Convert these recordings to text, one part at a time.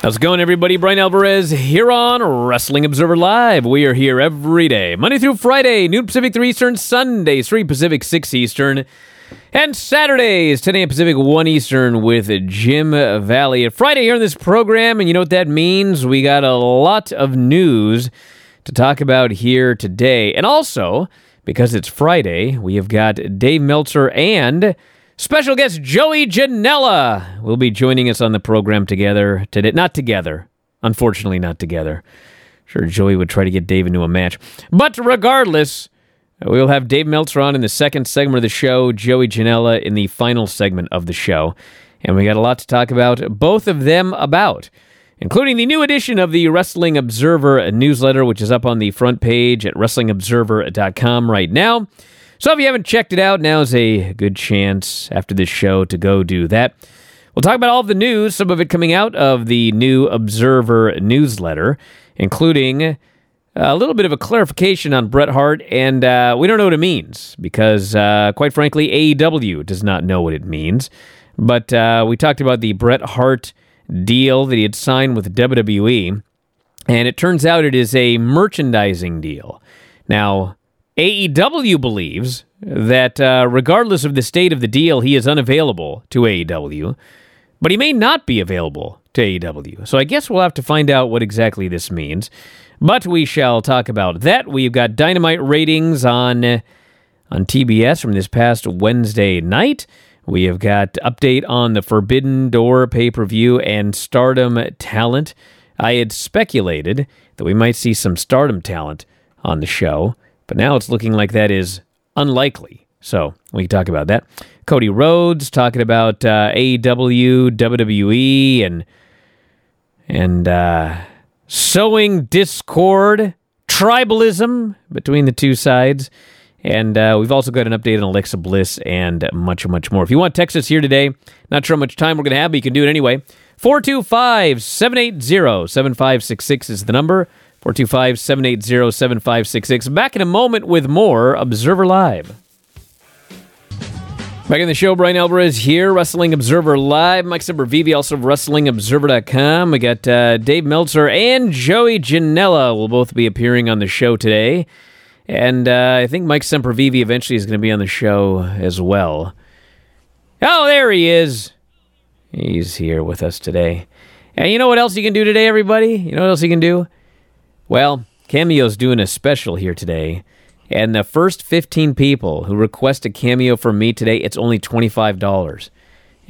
How's it going, everybody? Bryan Alvarez here on Wrestling Observer Live. We are here every day, Monday through Friday, noon Pacific, 3 Eastern, Sundays, 3 Pacific, 6 Eastern, and Saturdays, 10 a.m. Pacific, 1 Eastern with Jim Valley. Friday here on this program, and you know what that means? We got a lot of news to talk about here today. And also, because it's Friday, we have got Dave Meltzer and Special guest Joey Janela will be joining us on the program together today. Not together. Unfortunately, not together. Sure, Joey would try to get Dave into a match. But regardless, uh, we'll have Dave Meltzer on in the second segment of the show, Joey Janela in the final segment of the show. And we got a lot to talk about, both of them about, including the new edition of the Wrestling Observer newsletter, which is up on the front page at WrestlingObserver.com right now. So if you haven't checked it out, now's a good chance after this show to go do that. We'll talk about all the news, some of it coming out of the new Observer newsletter, including a little bit of a clarification on Bret Hart, and uh, we don't know what it means because, uh, quite frankly, AEW does not know what it means. But uh, we talked about the Bret Hart deal that he had signed with WWE, and it turns out it is a merchandising deal. Now, AEW believes that uh, regardless of the state of the deal, he is unavailable to AEW, but he may not be available to AEW. So I guess we'll have to find out what exactly this means. But we shall talk about that. We've got dynamite ratings on on TBS from this past Wednesday night. We have got update on the Forbidden Door pay-per-view and Stardom talent. I had speculated that we might see some Stardom talent on the show. But now it's looking like that is unlikely. So we can talk about that. Cody Rhodes talking about uh, AEW, WWE, and and uh, sowing discord, tribalism between the two sides. And uh, we've also got an update on Alexa Bliss and much, much more. If you want text us here today, not sure how much time we're going to have, but you can do it anyway. 425 780 7566 is the number. 425 780 7566. Back in a moment with more Observer Live. Back in the show, Bryan Alvarez here, Wrestling Observer Live. Mike VV, also of WrestlingObserver.com. We got uh, Dave Meltzer and Joey Janela will both be appearing on the show today. And uh, I think Mike Sempervive eventually is going to be on the show as well. Oh, there he is. He's here with us today. And you know what else you can do today, everybody? You know what else you can do? Well, Cameo's doing a special here today. And the first 15 people who request a cameo from me today, it's only $25.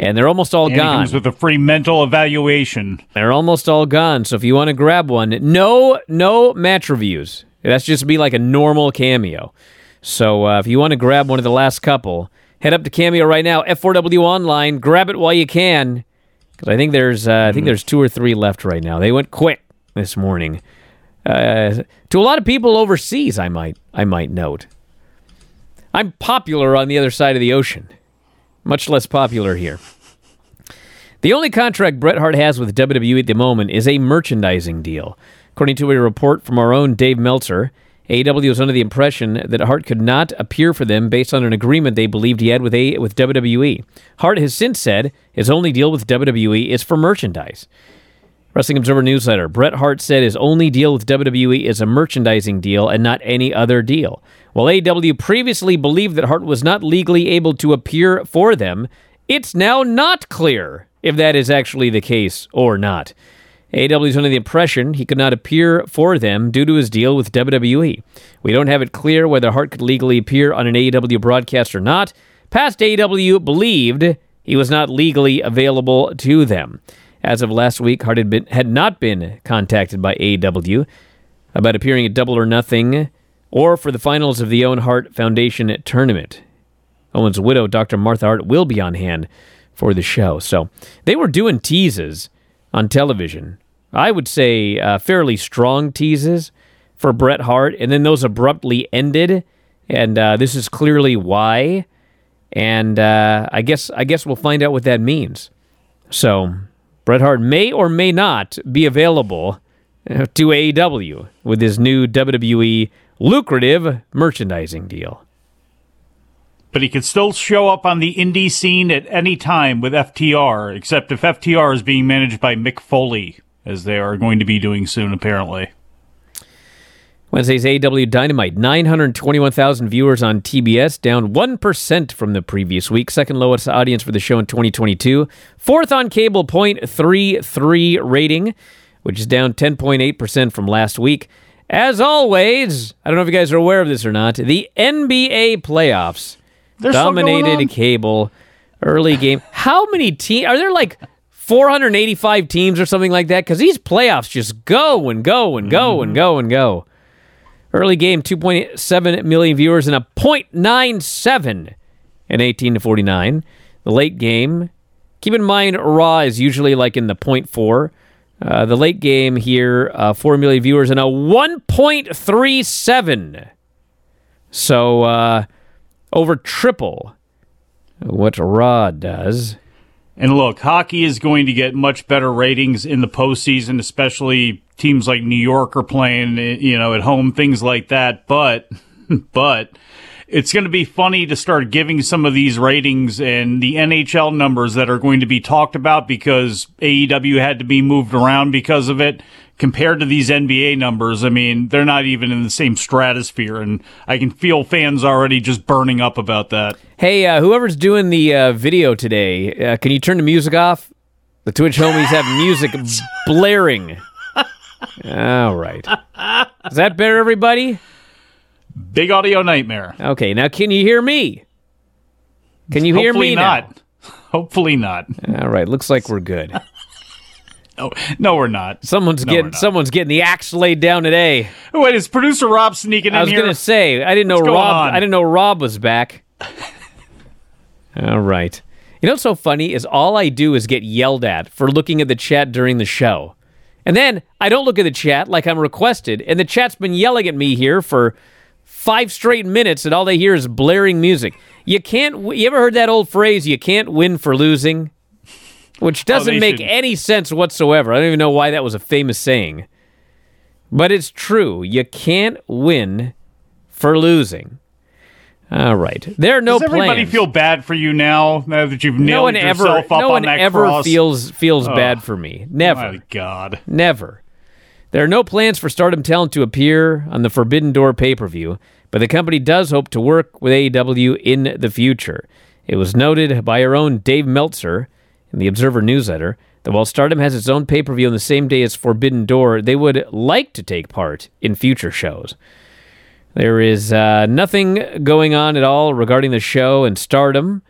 And they're almost all and gone. comes with a free mental evaluation. They're almost all gone. So if you want to grab one, no, no match reviews. That's just be like a normal cameo. So uh, if you want to grab one of the last couple, head up to Cameo right now. F4W online. Grab it while you can, because I think there's uh, I think there's two or three left right now. They went quick this morning. Uh, to a lot of people overseas, I might I might note. I'm popular on the other side of the ocean, much less popular here. The only contract Bret Hart has with WWE at the moment is a merchandising deal. According to a report from our own Dave Meltzer, AEW was under the impression that Hart could not appear for them based on an agreement they believed he had with a with WWE. Hart has since said his only deal with WWE is for merchandise. Wrestling Observer newsletter. Bret Hart said his only deal with WWE is a merchandising deal and not any other deal. While AW previously believed that Hart was not legally able to appear for them, it's now not clear if that is actually the case or not. AEW is under the impression he could not appear for them due to his deal with WWE. We don't have it clear whether Hart could legally appear on an AEW broadcast or not. Past AEW believed he was not legally available to them. As of last week, Hart had, been, had not been contacted by AEW about appearing at Double or Nothing or for the finals of the Owen Hart Foundation tournament. Owen's widow, Dr. Martha Hart, will be on hand for the show. So they were doing teases on television. I would say uh, fairly strong teases for Bret Hart, and then those abruptly ended, and uh, this is clearly why. And uh, I guess I guess we'll find out what that means. So Bret Hart may or may not be available uh, to AEW with his new WWE lucrative merchandising deal. But he could still show up on the indie scene at any time with FTR, except if FTR is being managed by Mick Foley as they are going to be doing soon, apparently. Wednesday's AW Dynamite, 921,000 viewers on TBS, down 1% from the previous week. Second lowest audience for the show in 2022. Fourth on cable, 0.33 rating, which is down 10.8% from last week. As always, I don't know if you guys are aware of this or not, the NBA playoffs There's dominated cable early game. How many teams? Are there like 485 teams or something like that? Because these playoffs just go and go and go and go and go. Early game, 2.7 million viewers and a 0.97 in 18 to 49. The late game, keep in mind, Raw is usually like in the 0.4. Uh, the late game here, uh, 4 million viewers and a 1.37. So, uh, over triple what Raw does. And look, hockey is going to get much better ratings in the postseason, especially teams like New York are playing, eh, you know, at home, things like that. But, but it's going to be funny to start giving some of these ratings and the NHL numbers that are going to be talked about because AEW had to be moved around because of it. Compared to these NBA numbers, I mean, they're not even in the same stratosphere, and I can feel fans already just burning up about that. Hey, uh, whoever's doing the uh, video today, uh, can you turn the music off? The Twitch homies have music blaring. All right. Is that better, everybody? Big audio nightmare. Okay, now can you hear me? Can you hear Hopefully me not. Hopefully not. All right, looks like we're good. No, no, we're not. Someone's No, getting someone's getting the axe laid down today. Oh, wait, is producer Rob sneaking I was here? gonna say I didn't know What's going Rob. on? I didn't know Rob was back. all right. You know what's so funny is all I do is get yelled at for looking at the chat during the show, and then I don't look at the chat like I'm requested, and the chat's been yelling at me here for five straight minutes, and all they hear is blaring music. You can't. w- You ever heard that old phrase? You can't win for losing, which oh, doesn't Oh, make should- any sense whatsoever. I don't even know why that was a famous saying. But it's true. You can't win for losing. All right. There are no Does everybody plans. feel bad for you now? Now that you've nailed no one ever, yourself up no on one that ever cross? feels feels bad for me. Never. My God. Never. There are no plans for Stardom Talent to appear on the Forbidden Door pay per view, but the company does hope to work with AEW in the future. It was noted by our own Dave Meltzer in the Observer newsletter that while Stardom has its own pay per view on the same day as Forbidden Door, they would like to take part in future shows. There is uh, nothing going on at all regarding the show and Stardom,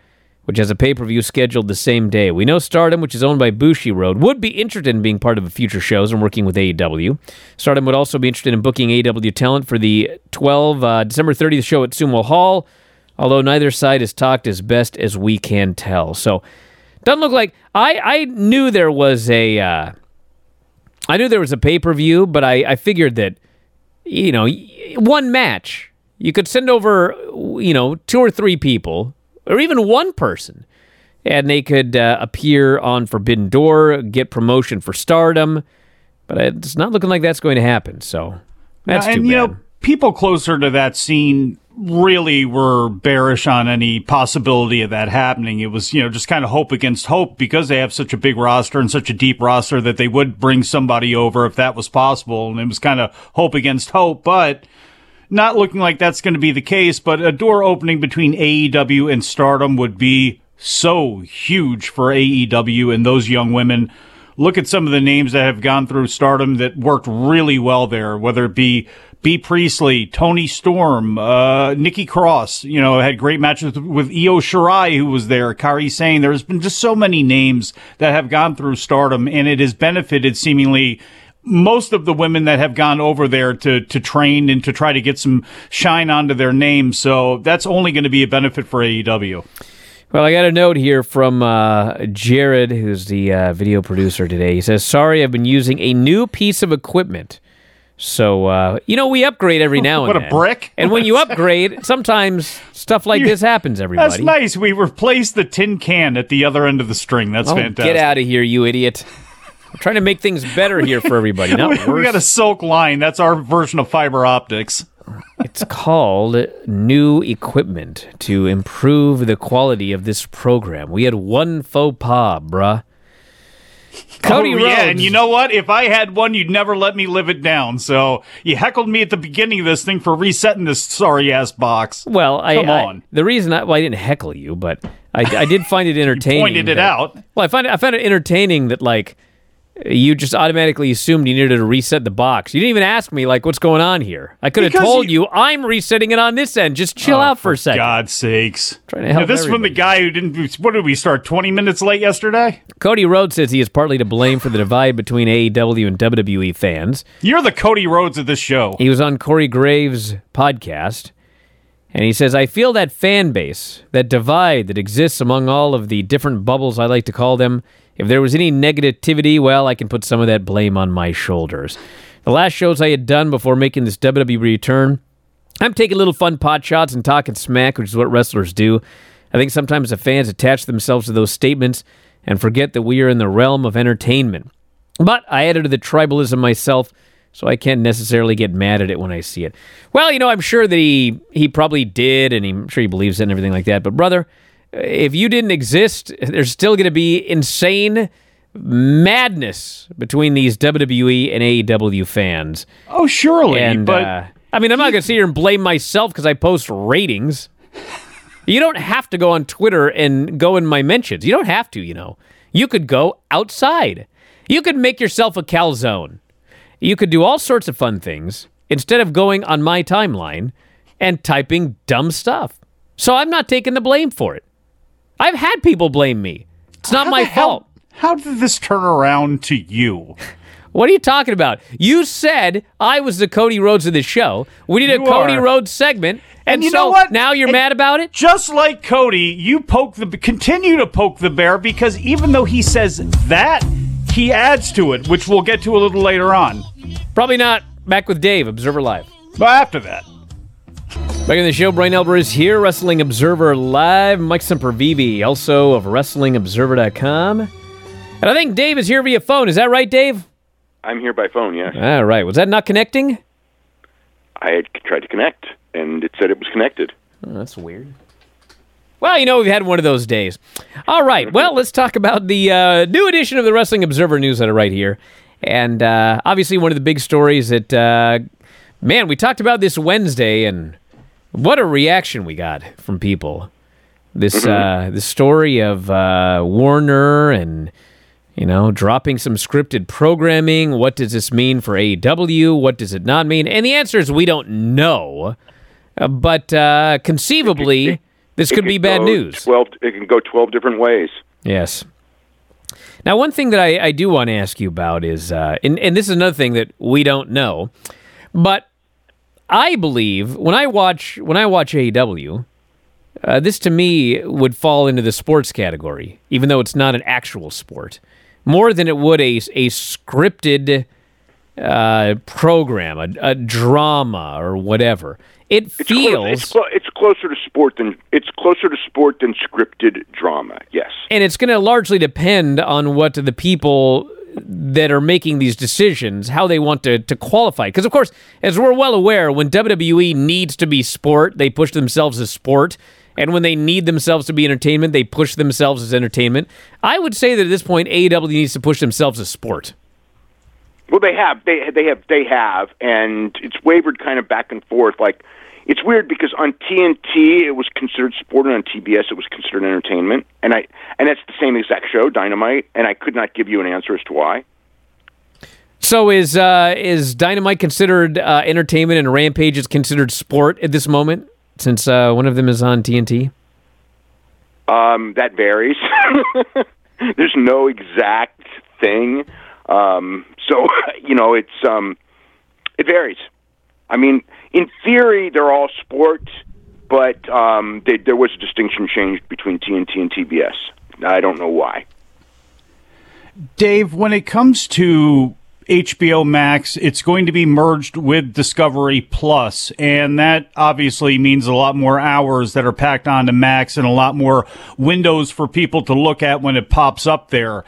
which has a pay per view scheduled the same day. We know Stardom, which is owned by Bushiroad, would be interested in being part of future shows and working with AEW. Stardom would also be interested in booking AEW talent for the 12 uh, December 30th show at Sumo Hall, although neither side has talked as best as we can tell. So, doesn't look like I I knew there was a uh, I knew there was a pay per view, but I I figured that you know one match you could send over you know two or three people or even one person and they could uh, appear on Forbidden Door, get promotion for Stardom, but it's not looking like that's going to happen. So that's too you bad. know, people closer to that scene really were bearish on any possibility of that happening. It was, you know, just kind of hope against hope because they have such a big roster and such a deep roster that they would bring somebody over if that was possible. And it was kind of hope against hope, but not looking like that's going to be the case. But a door opening between AEW and Stardom would be so huge for AEW and those young women look at some of the names that have gone through stardom that worked really well there, whether it be Bea Priestley, Toni Storm, uh, Nikki Cross, you know, had great matches with, Io Shirai, who was there, Kairi Sane. There's been just so many names that have gone through stardom, and it has benefited seemingly most of the women that have gone over there to, to train and to try to get some shine onto their name. So that's only going to be a benefit for AEW. Well, I got a note here from uh, Jared, who's the uh, video producer today. He says, "Sorry, I've been using a new piece of equipment." So uh, you know, we upgrade every now and What a then. brick. And when you upgrade, sometimes stuff like this happens. Everybody, That's nice. We replaced the tin can at the other end of the string. That's Oh, fantastic. get out of here, you idiot! I'm trying to make things better here for everybody, not we, we got a silk line. That's our version of fiber optics. It's called new equipment to improve the quality of this program. We had one faux pas, bruh. Cody oh, Rhodes. Yeah, and you know what? If I had one, you'd never let me live it down. So you heckled me at the beginning of this thing for resetting this sorry ass box. Well, I, Come I- on. the reason I, well, I didn't heckle you, but I, I did find it entertaining. pointed it out. Well, I find it, I found it entertaining that like you just automatically assumed you needed to reset the box. You didn't even ask me like what's going on here. I could have told you- you, I'm resetting it on this end. Just chill Oh, out for a second. God's sakes. Trying to help Now, this from the guy who didn't. What did we start? Twenty minutes late yesterday. Cody Rhodes says he is partly to blame for the divide between AEW and WWE fans. You're the Cody Rhodes of this show. He was on Corey Graves' podcast, and he says, I feel that fan base, that divide that exists among all of the different bubbles I like to call them. If there was any negativity, well, I can put some of that blame on my shoulders. The last shows I had done before making this WWE return, I'm taking little fun pot shots and talking smack, which is what wrestlers do. I think sometimes the fans attach themselves to those statements and forget that we are in the realm of entertainment. But I added to the tribalism myself, so I can't necessarily get mad at it when I see it. Well, you know, I'm sure that he he probably did, and I'm sure he believes it and everything like that. But brother, if you didn't exist, there's still going to be insane madness between these WWE and AEW fans. Oh, surely, And but uh, I mean, I'm not going to sit here and blame myself because I post ratings. You don't have to go on Twitter and go in my mentions. You don't have to, you know. You could go outside. You could make yourself a calzone. You could do all sorts of fun things instead of going on my timeline and typing dumb stuff. So I'm not taking the blame for it. I've had people blame me. It's not how my the hell- fault. How did this turn around to you? What are you talking about? You said I was the Cody Rhodes of the show. We need a Cody are. Rhodes segment. And, And you so know what? now you're And- mad about it? Just like Cody, you poke the continue to poke the bear because even though he says that, he adds to it, which we'll get to a little later on. Probably not. Back with Dave, Observer Live. But after that, Back in the show, Bryan Alvarez here, Wrestling Observer Live. Mike Sempervive, also of WrestlingObserver.com. And I think Dave is here via phone. Is that right, Dave? I'm here by phone, yes. All right. Was that not connecting? I had tried to connect, and it said it was connected. Oh, that's weird. Well, you know, we've had one of those days. All right. Well, let's talk about the uh, new edition of the Wrestling Observer newsletter right here. And uh, obviously, one of the big stories that, uh, man, we talked about this Wednesday, and what a reaction we got from people. This uh, the story of uh, Warner and you know dropping some scripted programming. What does this mean for AEW? What does it not mean? And the answer is we don't know. Uh, but uh, conceivably, this could be bad news. Twelve. It can go twelve different ways. Yes. Now, one thing that I, I do want to ask you about is, uh, and, and this is another thing that we don't know, but I believe when I watch when I watch AEW, uh, this to me would fall into the sports category, even though it's not an actual sport, more than it would a a scripted uh, program, a, a drama or whatever. It It's, clo- feels it's, clo- it's closer to sport than it's closer to sport than scripted drama. Yes. and it's going to largely depend on what the people that are making these decisions how they want to, to qualify because of course as we're well aware when wwe needs to be sport they push themselves as sport and when they need themselves to be entertainment they push themselves as entertainment i would say that at this point aew needs to push themselves as sport Well, they have. They they have. They have, and it's wavered kind of back and forth. Like it's weird because on TNT it was considered sport, and on TBS it was considered entertainment. And I and that's the same exact show, Dynamite. And I could not give you an answer as to why. so is uh, is dynamite considered uh, entertainment and rampage is considered sport at this moment since uh, one of them is on tnt Um, that varies. There's no exact thing. Um, so you know, it's um, it varies. I mean, in theory, they're all sport, but um, they, there was a distinction changed between TNT and TBS. I don't know why. Dave, when it comes to HBO Max, it's going to be merged with Discovery Plus, and that obviously means a lot more hours that are packed onto Max and a lot more windows for people to look at when it pops up there.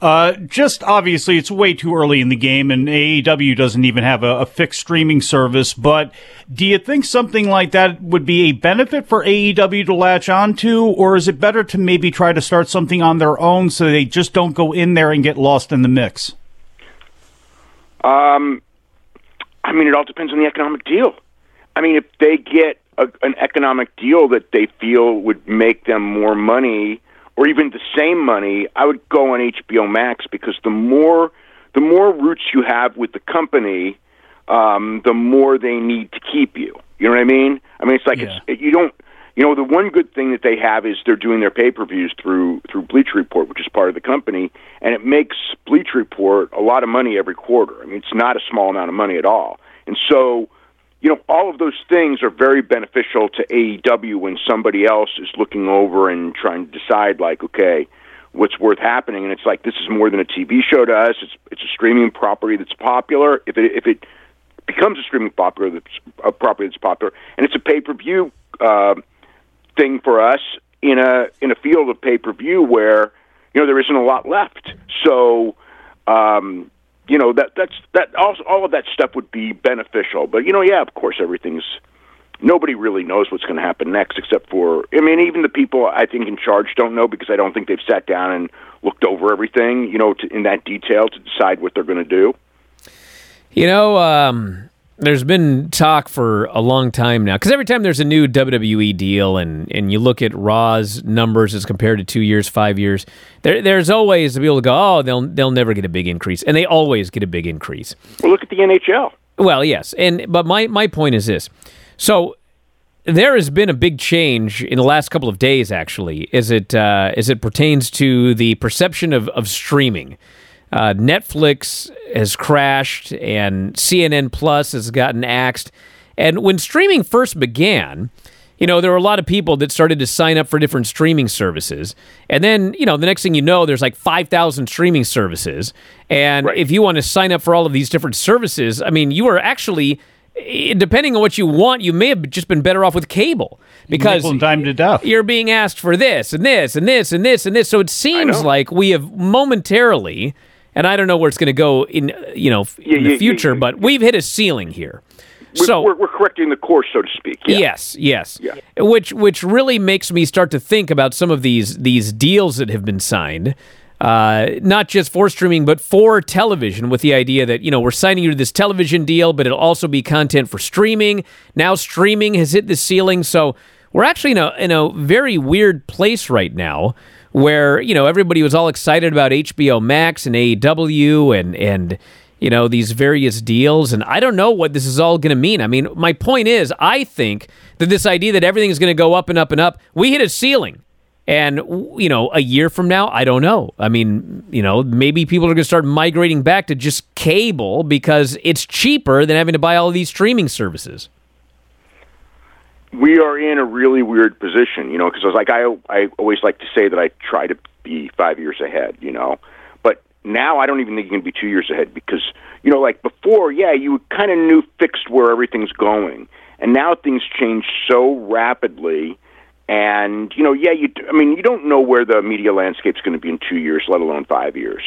Uh, just obviously, it's way too early in the game, and AEW doesn't even have a, a fixed streaming service. But do you think something like that would be a benefit for AEW to latch onto, or is it better to maybe try to start something on their own so they just don't go in there and get lost in the mix? Um, I mean, it all depends on the economic deal. I mean, if they get a, an economic deal that they feel would make them more money, or even the same money, I would go on HBO Max because the more the more roots you have with the company, um, the more they need to keep you. You know what I mean? I mean, it's like Yeah. it's, you don't. You know, the one good thing that they have is they're doing their pay per views through through Bleacher Report, which is part of the company, and it makes Bleacher Report a lot of money every quarter. I mean, it's not a small amount of money at all. And so, you know, all of those things are very beneficial to AEW when somebody else is looking over and trying to decide, like, okay, what's worth happening. And it's like this is more than a TV show to us. It's it's a streaming property that's popular. If it if it becomes a streaming popular that's a property that's popular, and it's a pay per view uh, thing for us in a in a field of pay per view where you know there isn't a lot left. So. Um, you know that that's that all, all of that stuff would be beneficial but you know yeah of course everything's nobody really knows what's going to happen next except for i mean even the people i think in charge don't know because i don't think they've sat down and looked over everything you know to, in that detail to decide what they're going to do You know, um, there's been talk for a long time now because every time there's a new WWE deal and, and you look at Raw's numbers as compared to two years, five years, there, there's always the people go, oh, they'll they'll never get a big increase, and they always get a big increase. well look at the nhl Well, yes, and but my my point is this: so there has been a big change in the last couple of days, actually, as it uh, as it pertains to the perception of of streaming. Uh, Netflix has crashed, and CNN Plus has gotten axed. And when streaming first began, you know, there were a lot of people that started to sign up for different streaming services. And then, you know, the next thing you know, there's like 5,000 streaming services. And Right. if you want to sign up for all of these different services, I mean, you are actually, eh, depending on what you want, you may have just been better off with cable because and to death. you're being asked for this and this and this and this and this. So it seems like we have momentarily, and I don't know where it's going to go in, you know, Yeah, in the yeah, future, yeah. but we've hit a ceiling here. we're, so we're, we're correcting the course so to speak yeah. Yes, yes. Yeah. Which which really makes me start to think about some of these these deals that have been signed. Uh, not just for streaming, but for television, with the idea that you know we're signing you to this television deal, but it'll also be content for streaming. Now streaming has hit the ceiling, so we're actually in a in a very weird place right now, where you know everybody was all excited about HBO Max and AEW and and you know these various deals. And i don't know what this is all going to mean. I mean my point is i think that this idea that everything is going to go up and up and up we hit a ceiling. And you know a year from now i don't know. I mean you know maybe people are going to start migrating back to just cable because it's cheaper than having to buy all these streaming services we are in a really weird position, you know, because I was like, I, I always like to say that I try to be five years ahead, you know, but now I don't even think you can be two years ahead because, you know, like before, yeah, you kind of knew fixed where everything's going, and now things change so rapidly. And you know, yeah, you. I mean, you don't know where the media landscape's going to be in two years, let alone five years.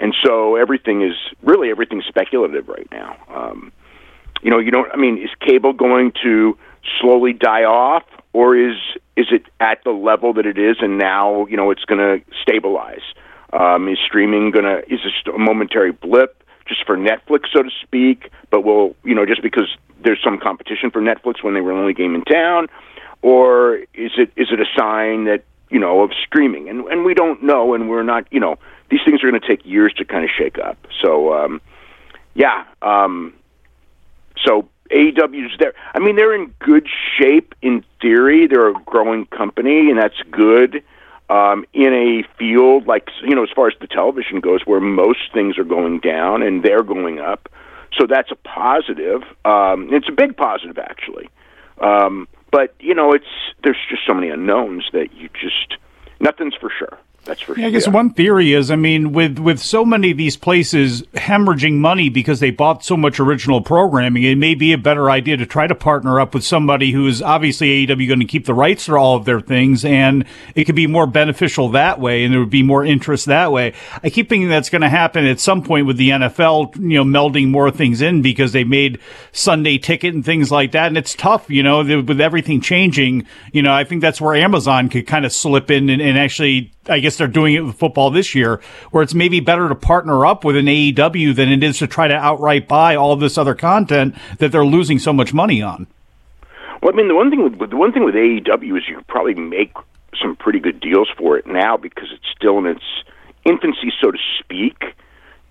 And so everything is really everything's speculative right now. Um, you know, you don't. I mean, is cable going to slowly die off, or is is it at the level that it is, and now you know it's going to stabilize? Um, is streaming going to is this a momentary blip just for Netflix, so to speak? But will you know just because there's some competition for Netflix when they were the only game in town, or is it is it a sign that you know of streaming? And and we don't know, and we're not. You know, these things are going to take years to kind of shake up. So um, yeah. Um, so AEW's there. I mean, they're in good shape in theory. They're a growing company, and that's good. Um, in a field like you know, as far as the television goes, where most things are going down and they're going up, so that's a positive. Um, it's a big positive, actually. Um, but you know, it's there's just so many unknowns that you just nothing's for sure. That's for yeah, I guess one theory is, I mean, with with so many of these places hemorrhaging money because they bought so much original programming, it may be a better idea to try to partner up with somebody who is obviously AEW going to keep the rights for all of their things, and it could be more beneficial that way, and there would be more interest that way. I keep thinking that's going to happen at some point with the NFL, you know, melding more things in because they made Sunday ticket and things like that, and it's tough, you know, with everything changing. You know, I think that's where Amazon could kind of slip in and, and actually I guess they're doing it with football this year, where it's maybe better to partner up with an AEW than it is to try to outright buy all this other content that they're losing so much money on. Well, I mean, the one thing with the one thing with AEW is you could probably make some pretty good deals for it now because it's still in its infancy, so to speak,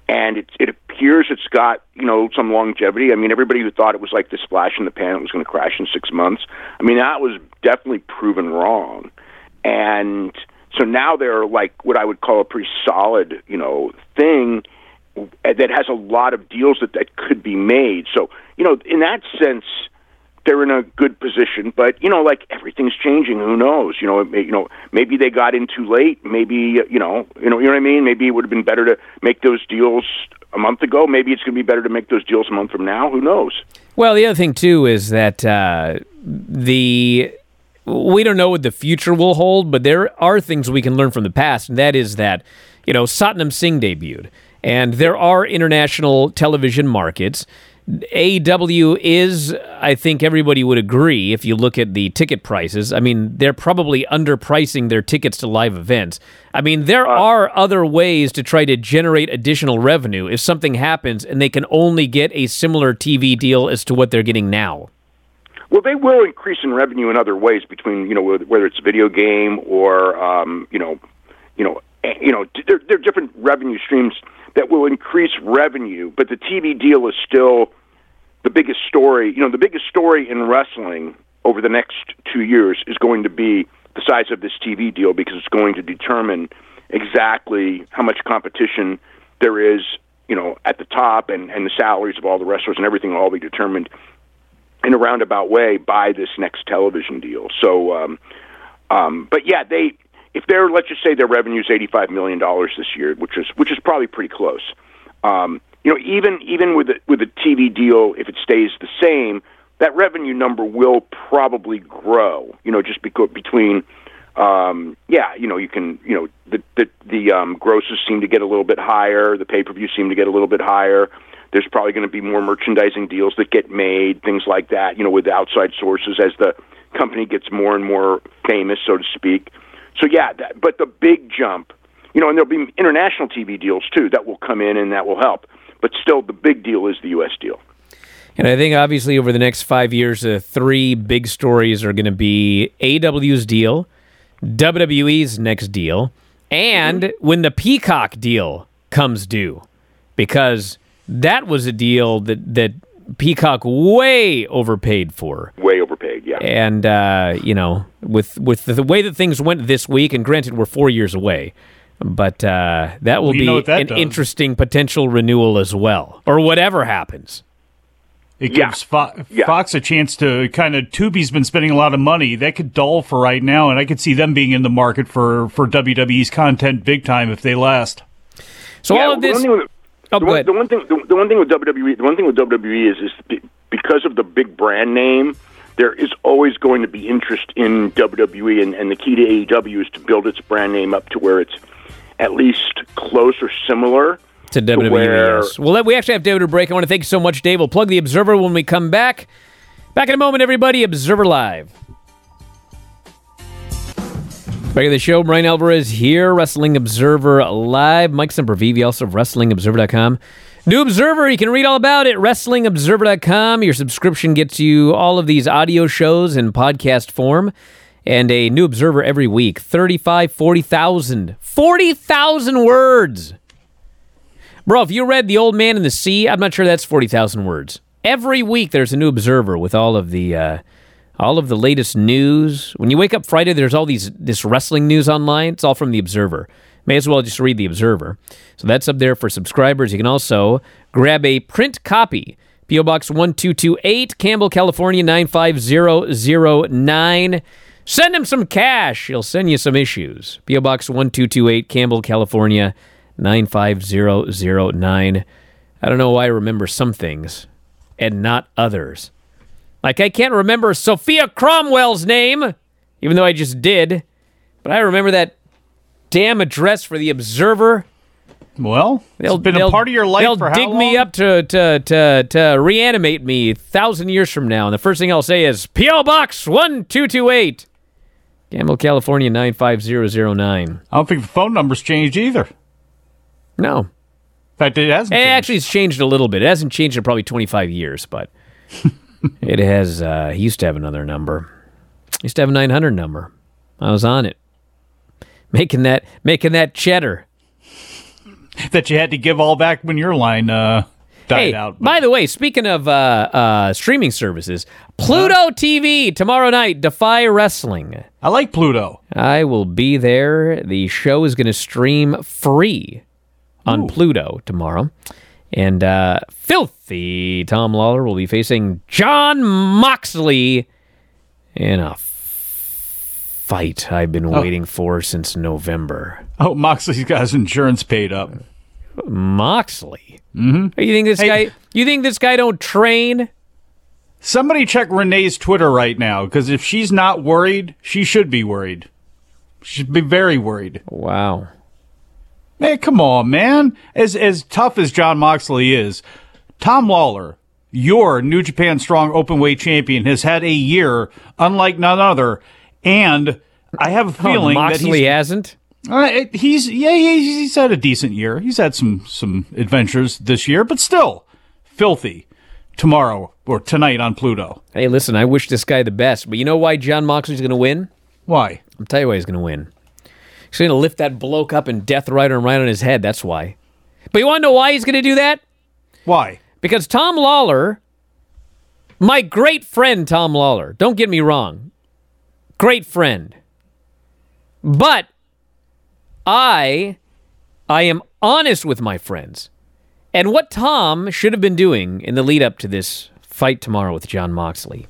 and it it appears it's got you know some longevity. I mean, everybody who thought it was like this flash in the pan, it was going to crash in six months. I mean, that was definitely proven wrong, and so now they're like what I would call a pretty solid, you know, thing that has a lot of deals that that could be made. So you know, in that sense, they're in a good position. But you know, like everything's changing. Who knows? You know, you know, maybe they got in too late. Maybe you know, you know, you know what I mean. Maybe it would have been better to make those deals a month ago. Maybe it's going to be better to make those deals a month from now. Who knows? Well, the other thing too is that uh, the we don't know what the future will hold, but there are things we can learn from the past, and that is that, you know, Satnam Singh debuted, and there are international television markets. AEW is, I think everybody would agree, if you look at the ticket prices. I mean, they're probably underpricing their tickets to live events. I mean, there uh, are other ways to try to generate additional revenue if something happens and they can only get a similar TV deal as to what they're getting now. Well, they will increase in revenue in other ways between you know whether it's video game or um, you know, you know, you know, there, there are different revenue streams that will increase revenue, but the TV deal is still the biggest story. You know, the biggest story in wrestling over the next two years is going to be the size of this TV deal because it's going to determine exactly how much competition there is, you know, at the top and, and the salaries of all the wrestlers and everything will all be determined in a roundabout way by this next television deal. So, um, um, but yeah, they if they're let's just say their revenue is eighty five million dollars this year, which is which is probably pretty close. Um, you know, even even with the, with a TV deal, if it stays the same, that revenue number will probably grow. You know, just because between um, yeah, you know, you can, you know, the the the um, grosses seem to get a little bit higher, the pay per view seem to get a little bit higher. There's probably going to be more merchandising deals that get made, things like that, you know, with outside sources as the company gets more and more famous, so to speak. So yeah, that, but the big jump, you know, and there'll be international TV deals too that will come in and that will help. But still, the big deal is the U.S. deal. And I think obviously over the next five years, the three big stories are going to be AW's deal, WWE's next deal, and mm-hmm. when the Peacock deal comes due, because that was a deal that that Peacock way overpaid for. Way overpaid, yeah. And uh, you know, with with the, way that things went this week, and granted, we're four years away, but uh, that will well, be that an does. interesting potential renewal as well, or whatever happens. It yeah. gives Fo- yeah. Fox a chance to kind of. Tubi's been spending a lot of money. That could dull for right now, and I could see them being in the market for for WWE's content big time if they last. So yeah, all of this. Oh, the, one, the one thing, the, the, one thing with WWE, the one thing with WWE is, is because of the big brand name, there is always going to be interest in WWE, and, and the key to AEW is to build its brand name up to where it's at least close or similar to WWE. To where, yes. Well, we actually have David to break. I want to thank you so much, Dave. We'll plug the Observer when we come back. Back in a moment, everybody. Observer Live. Back of the show, Bryan Alvarez here, Wrestling Observer Live. Mike Sempervive, also of WrestlingObserver.com. New Observer, you can read all about it, WrestlingObserver.com. Your subscription gets you all of these audio shows in podcast form and a new Observer every week. 35, 40,000. 40,000 words! Bro, if you read The Old Man and the Sea, I'm not sure that's 40,000 words. Every week there's a new Observer with all of the... Uh, all of the latest news. When you wake up Friday, there's all these this wrestling news online. It's all from the Observer. May as well just read the Observer. So that's up there for subscribers. You can also grab a print copy. PO Box 1228, Campbell, California 95009. Send him some cash. He'll send you some issues. P.O. Box 1228, Campbell, California, 95009. I don't know why I remember some things and not others. Like, I can't remember Sophia Cromwell's name, even though I just did. But I remember that damn address for the Observer. Well, it's been a part of your life They'll dig me up to, to, to, to reanimate me a thousand years from now. And the first thing I'll say is P.O. Box 1228, Campbell, California, 95009. I don't think the phone number's changed either. No. In fact, it hasn't. Eh, changed. actually, it's changed a little bit. It hasn't changed in probably 25 years, but it has. Uh, he used to have another number. He used to have a 900 number. I was on it, making that making that cheddar. that you had to give all back when your line uh, died Hey, out. by the way, speaking of uh, uh, streaming services, Pluto. TV tomorrow night, Defy Wrestling. I like Pluto. I will be there. The show is going to stream free on Pluto tomorrow. And uh, filthy Tom Lawlor will be facing Jon Moxley in a fight I've been waiting for since November. Oh, Moxley's got his insurance paid up. Moxley. Mm-hmm. You think this Hey. guy? You think this guy don't train? Somebody check Renee's Twitter right now, because if she's not worried, she should be worried. She should be very worried. Wow. Man, come on, man. As as tough as Jon Moxley is, Tom Lawlor, your New Japan Strong Openweight champion, has had a year unlike none other, and I have a feeling oh, that Moxley he's, hasn't. uh, he's yeah he's, he's had a decent year. He's had some some adventures this year, but still filthy. Tomorrow or tonight on Pluto. Hey, listen, I wish this guy the best, but you know why Jon Moxley's going to win? Why? I'll tell you why he's going to win. He's going to lift that bloke up and death rider him right on his head. That's why. But you want to know why he's going to do that? Why? Because Tom Lawlor, my great friend Tom Lawlor, don't get me wrong, great friend. But I I am honest with my friends. And what Tom should have been doing in the lead up to this fight tomorrow with Jon Moxley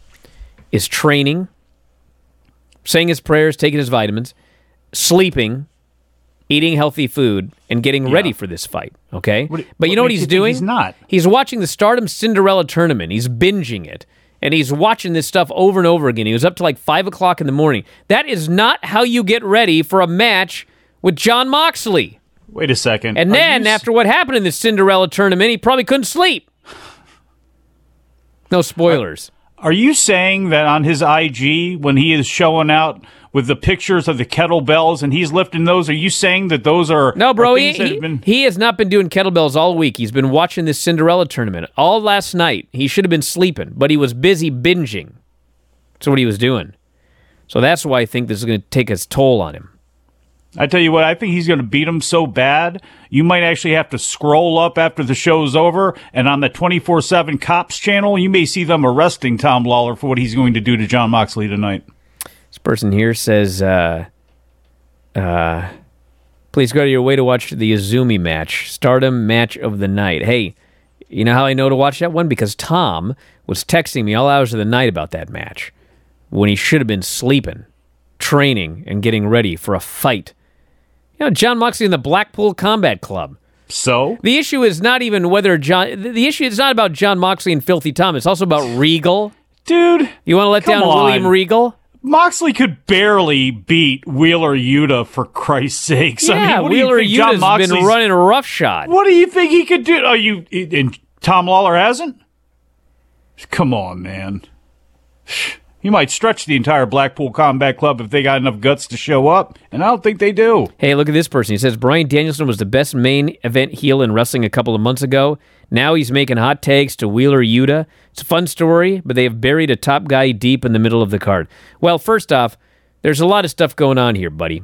is training, saying his prayers, taking his vitamins, sleeping, eating healthy food, and getting ready for this fight. Okay? What- but you know what he's you doing? he's not? He's watching the Stardom Cinderella tournament. He's binging it. And he's watching this stuff over and over again. He was up to like five o'clock in the morning. That is not how you get ready for a match with Jon Moxley. Wait a second. And Are then after what happened in the Cinderella tournament, he probably couldn't sleep. No spoilers. Are you saying that on his IG, when he is showing out with the pictures of the kettlebells and he's lifting those, are you saying that those are No, bro, are he, he, been- he has not been doing kettlebells all week. He's been watching this Cinderella tournament all last night. He should have been sleeping, but he was busy binging. That's what he was doing. So that's why I think this is going to take its toll on him. I tell you what, I think he's going to beat him so bad, you might actually have to scroll up after the show's over, and on the 24 7 Cops channel, you may see them arresting Tom Lawlor for what he's going to do to Jon Moxley tonight. Person here says, uh, uh, please go to your way to watch the Izumi match, Stardom match of the night. Hey, you know how I know to watch that one? Because Tom was texting me all hours of the night about that match when he should have been sleeping, training, and getting ready for a fight. You know, Jon Moxley in the Blackpool Combat Club. So? The issue is not even whether John. The the issue is not about Jon Moxley and Filthy Tom. It's also about Regal. Dude, You want to let down on. William Regal? Moxley could barely beat Wheeler Yuta for Christ's sakes. Yeah, I mean, what do Wheeler you think Yuta's been running roughshod. What do you think he could do? Are you and Tom Lawlor hasn't? Come on, man. He might stretch the entire Blackpool Combat Club if they got enough guts to show up, and I don't think they do. Hey, look at this person. He says Bryan Danielson was the best main event heel in wrestling a couple of months ago. Now he's making hot takes to Wheeler Yuta. It's a fun story, but they have buried a top guy deep in the middle of the card. Well, first off, there's a lot of stuff going on here, buddy.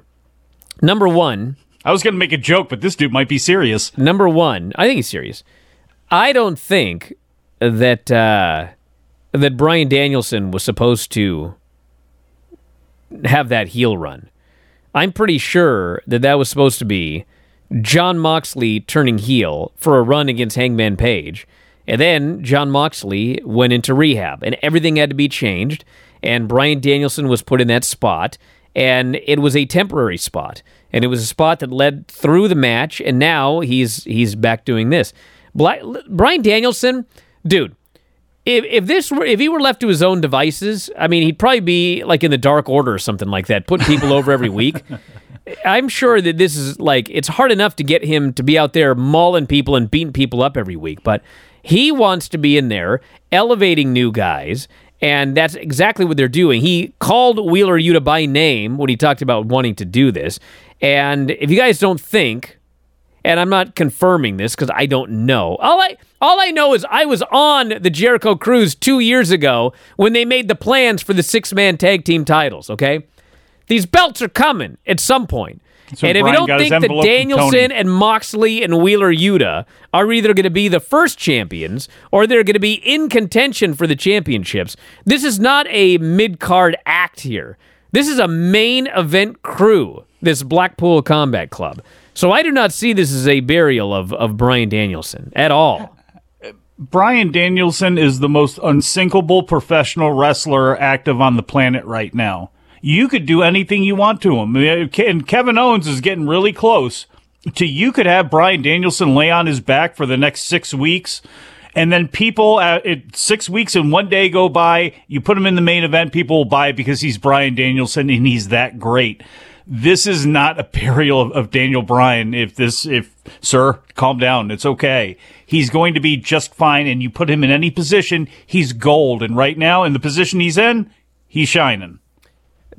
Number one, I was going to make a joke, but this dude might be serious. number one, I think he's serious. I don't think that uh, that Bryan Danielson was supposed to have that heel run. I'm pretty sure that that was supposed to be Jon Moxley turning heel for a run against Hangman Page. And then Jon Moxley went into rehab and everything had to be changed. and Bryan Danielson was put in that spot, and it was a temporary spot, and it was a spot that led through the match, and now he's he's back doing this. Bryan Danielson, dude. If, if this were if he were left to his own devices, I mean, he'd probably be like in the Dark Order or something like that, putting people over every week. I'm sure that this is like it's hard enough to get him to be out there mauling people and beating people up every week, but he wants to be in there elevating new guys, and that's exactly what they're doing. He called Wheeler Yuta by name when he talked about wanting to do this. And if you guys don't think, and I'm not confirming this because I don't know. All I all I know is I was on the Jericho Cruise two years ago when they made the plans for the six man tag team titles. Okay, these belts are coming at some point. So and if Brian you don't think that Danielson and Moxley and Wheeler Yuta are either going to be the first champions or they're going to be in contention for the championships, this is not a mid card act here. This is a main event crew, this Blackpool Combat Club. So I do not see this as a burial of, of Bryan Danielson at all. Bryan Danielson is the most unsinkable professional wrestler active on the planet right now. You could do anything you want to him. And Kevin Owens is getting really close to you could have Bryan Danielson lay on his back for the next six weeks. And then people, uh, it, six weeks and one day go by, you put him in the main event, people will buy because he's Bryan Danielson and he's that great. This is not a burial of, of Daniel Bryan. If this, if, sir, calm down. It's okay. He's going to be just fine. And you put him in any position, he's gold. And right now, in the position he's in, he's shining.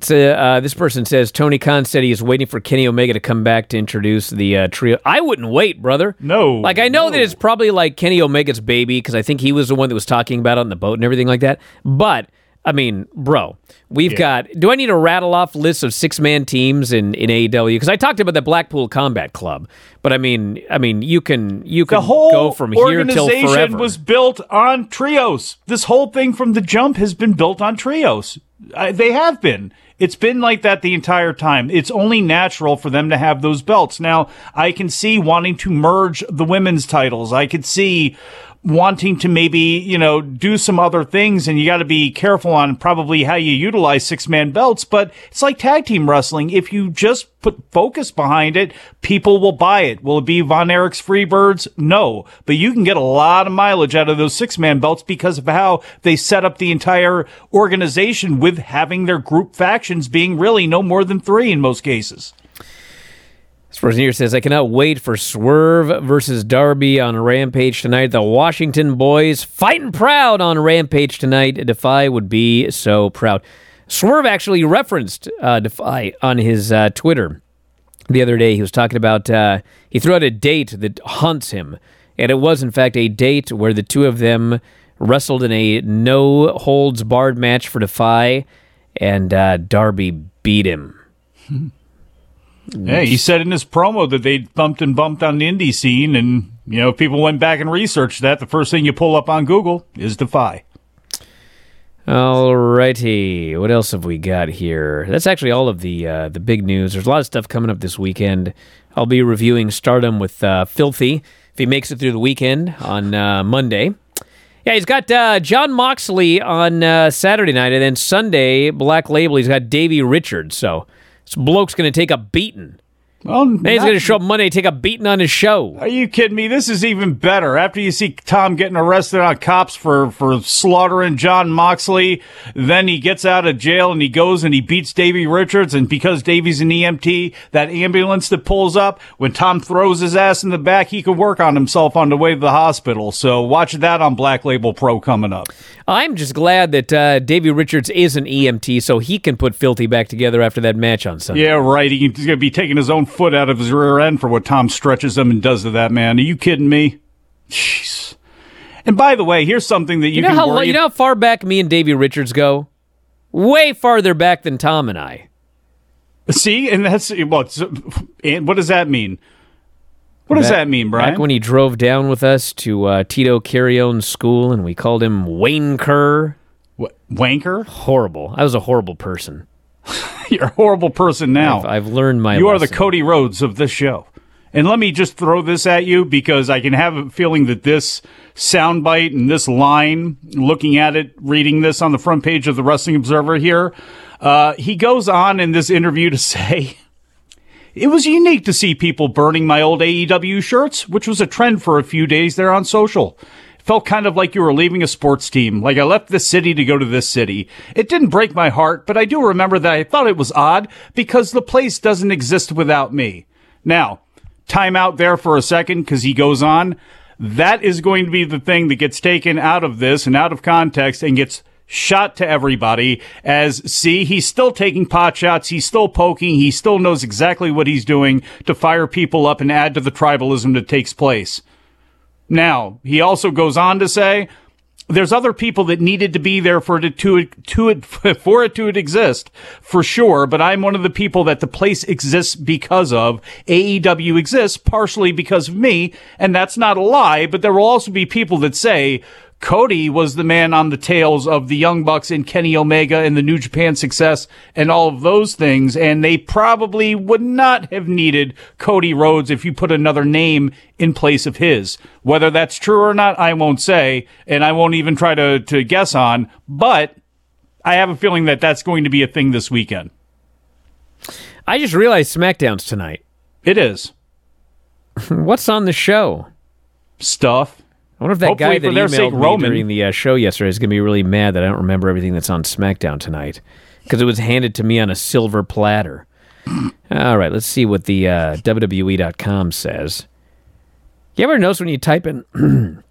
So, uh, this person says Tony Khan said he is waiting for Kenny Omega to come back to introduce the uh, trio. I wouldn't wait, brother. No, Like, I know no. that it's probably like Kenny Omega's baby because I think he was the one that was talking about it on the boat and everything like that. But, I mean, bro, we've got. Do I need to rattle off lists of six man teams in, in AEW? Because I talked about the Blackpool Combat Club. But, I mean, I mean, you can you can The whole go from here till organization forever. was built on trios. This whole thing from the jump has been built on trios. I, they have been. It's been like that the entire time. It's only natural for them to have those belts. Now, I can see wanting to merge the women's titles. I could see wanting to maybe, you know, do some other things and you got to be careful on probably how you utilize six man belts, but it's like tag team wrestling. If you just put focus behind it, people will buy it. Will it be Von Erich's Freebirds? No, but you can get a lot of mileage out of those six man belts because of how they set up the entire organization with having their group factions being really no more than three in most cases. Here says, I cannot wait for Swerve versus Darby on Rampage tonight. The Washington boys fighting proud on Rampage tonight. Defy would be so proud. Swerve actually referenced uh, Defy on his uh, Twitter the other day. He was talking about, uh, he threw out a date that haunts him. And it was, in fact, a date where the two of them wrestled in a no holds barred match for Defy, and uh, Darby beat him. Yeah, he said in his promo that they'd bumped and bumped on the indie scene, and you know, if people went back and researched that. The first thing you pull up on Google is Defy. Alrighty, what else have we got here? That's actually all of the uh, the big news. There's a lot of stuff coming up this weekend. I'll be reviewing Stardom with uh, Filthy if he makes it through the weekend on uh, Monday. Yeah, he's got uh, Jon Moxley on uh, Saturday night, and then Sunday, Black Label. He's got Davey Richards. So this bloke's going to take a beating. Well, he's going to show up Monday, take a beating on his show. Are you kidding me? This is even better. After you see Tom getting arrested on cops for, for slaughtering Jon Moxley, then he gets out of jail and he goes and he beats Davey Richards. And because Davey's an EMT, that ambulance that pulls up, when Tom throws his ass in the back, he could work on himself on the way to the hospital. So watch that on Black Label Pro coming up. I'm just glad that uh, Davey Richards is an EMT, so he can put Filthy back together after that match on Sunday. Yeah, right. He's going to be taking his own foot out of his rear end for what Tom stretches him and does to that man. Are you kidding me? Jeez. And by the way, here's something that you, You know can how you know how far back me and Davey Richards go? Way farther back than Tom and I. See, and that's what. And what does that mean? What does Back- that mean, Brian? Back when he drove down with us to uh, Tito Carrione's school, and we called him Wayne Kerr. What, wanker? Horrible. I was a horrible person. You're a horrible person now. I've, I've learned my. you are the. Cody Rhodes of this show. And let me just throw this at you because I can have a feeling that this soundbite and this line, looking at it, reading this on the front page of the Wrestling Observer here, uh, he goes on in this interview to say, It was unique to see people burning my old AEW shirts, which was a trend for a few days there on social. Felt kind of like you were leaving a sports team, like I left this city to go to this city. It didn't break my heart, but I do remember that I thought it was odd because the place doesn't exist without me. Now, time out there for a second because he goes on. That is going to be the thing that gets taken out of this and out of context and gets shot to everybody as see he's still taking pot shots he's still poking he still knows exactly what he's doing to fire people up and add to the tribalism that takes place now he also goes on to say there's other people that needed to be there for it to, to for it to exist for sure. But I'm one of the people that the place exists because of. AEW exists partially because of me. And that's not a lie, but there will also be people that say, Cody was the man on the tails of the Young Bucks and Kenny Omega and the New Japan success and all of those things. And they probably would not have needed Cody Rhodes if you put another name in place of his. Whether that's true or not, I won't say, and I won't even try to, to guess on, but I have a feeling that that's going to be a thing this weekend. I just realized SmackDown's tonight. It is. What's on the show? Stuff. I wonder if that Hopefully guy that emailed sake, me Roman. during the uh, show yesterday is going to be really mad that I don't remember everything that's on SmackDown tonight because it was handed to me on a silver platter. All right, let's see what the uh, WWE.com says. You ever notice when you type in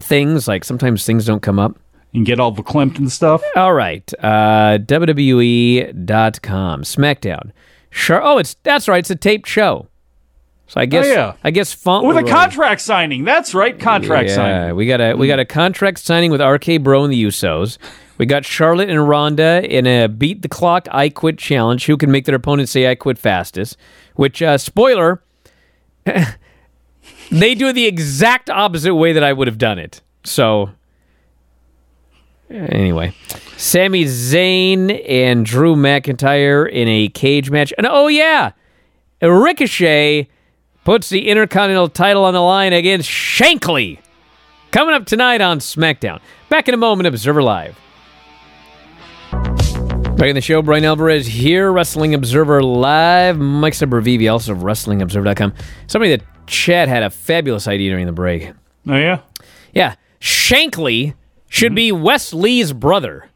things, like sometimes things don't come up? and get all verklempt and stuff. All right, uh, WWE.com, SmackDown. Sure. Oh, it's that's right. It's a taped show. So I guess yeah. I guess font With a contract signing. That's right, contract yeah, signing. we got a we got a contract signing with RK Bro and the Usos. We got Charlotte and Ronda in a beat the clock I quit challenge. Who can make their opponent say I quit fastest? Which uh, spoiler, they do it the exact opposite way that I would have done it. So anyway, Sami Zayn and Drew McIntyre in a cage match, and oh yeah, Ricochet puts the Intercontinental title on the line against Shankly. Coming up tonight on SmackDown. Back in a moment, Observer Live. Back in the show, Bryan Alvarez here, Wrestling Observer Live. Mike Sempervive, also of WrestlingObserver.com. Somebody that Chad had a fabulous idea during the break. Oh, yeah? Yeah, Shankly should mm-hmm. be Wes Lee's brother.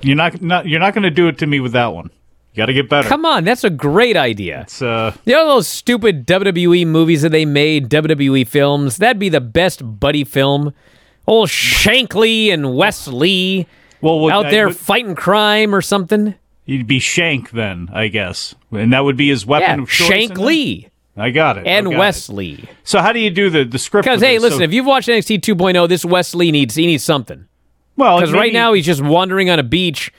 You're not, not you're not going to do it to me with that one. You got to get better. Come on, that's a great idea. It's, uh, You know those stupid WWE movies that they made, WWE films? That'd be the best buddy film. Old Shankly and Wes Lee well, would- out I there fighting crime or something. He'd be Shank then, I guess, and that would be his weapon Yeah, of choice. Shank? Lee I got it. and got Wes it. Lee. So how do you do the the script? Because hey, this? listen, So- if you've watched NXT 2.0, this Wes Lee needs he needs something. well, Because right now he's just wandering on a beach,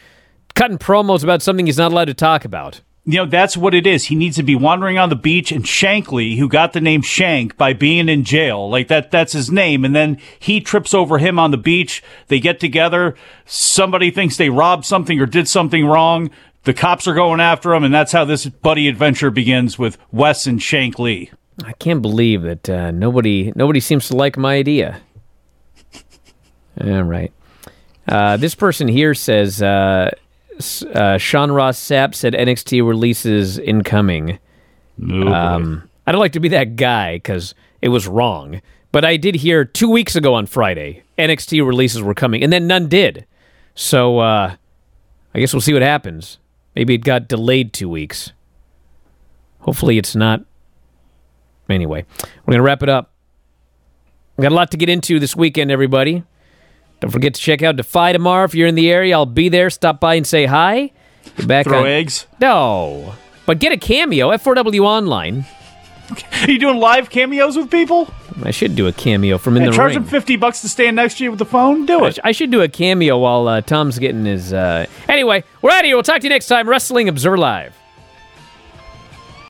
cutting promos about something he's not allowed to talk about. you know that's what it is. He needs to be wandering on the beach, and Shankly, who got the name Shank by being in jail, like that. That's his name, and then he trips over him on the beach. They get together. Somebody thinks they robbed something or did something wrong. The cops are going after him, and that's how this buddy adventure begins with Wes and Shank Lee. I can't believe that uh, nobody nobody seems to like my idea. All right. Uh, this person here says uh, uh, Sean Ross Sapp said NXT releases incoming. Oh. Um, I don't like to be that guy because it was wrong, but I did hear two weeks ago on Friday NXT releases were coming, and then none did. So uh, I guess we'll see what happens. Maybe it got delayed two weeks. Hopefully, it's not. Anyway, we're gonna wrap it up. We got a lot to get into this weekend, everybody. Don't forget to check out Defy tomorrow. If you're in the area, I'll be there. Stop by and say hi. You're back Throw on. eggs. No, but get a cameo. at 4W Online. Are you doing live cameos with people? I should do a cameo from in And the charge ring. them fifty bucks to stand next to you with the phone. Do it. I should do a cameo while uh, Tom's getting his. Uh... Anyway, we're out of here. We'll talk to you next time. Wrestling Observer Live.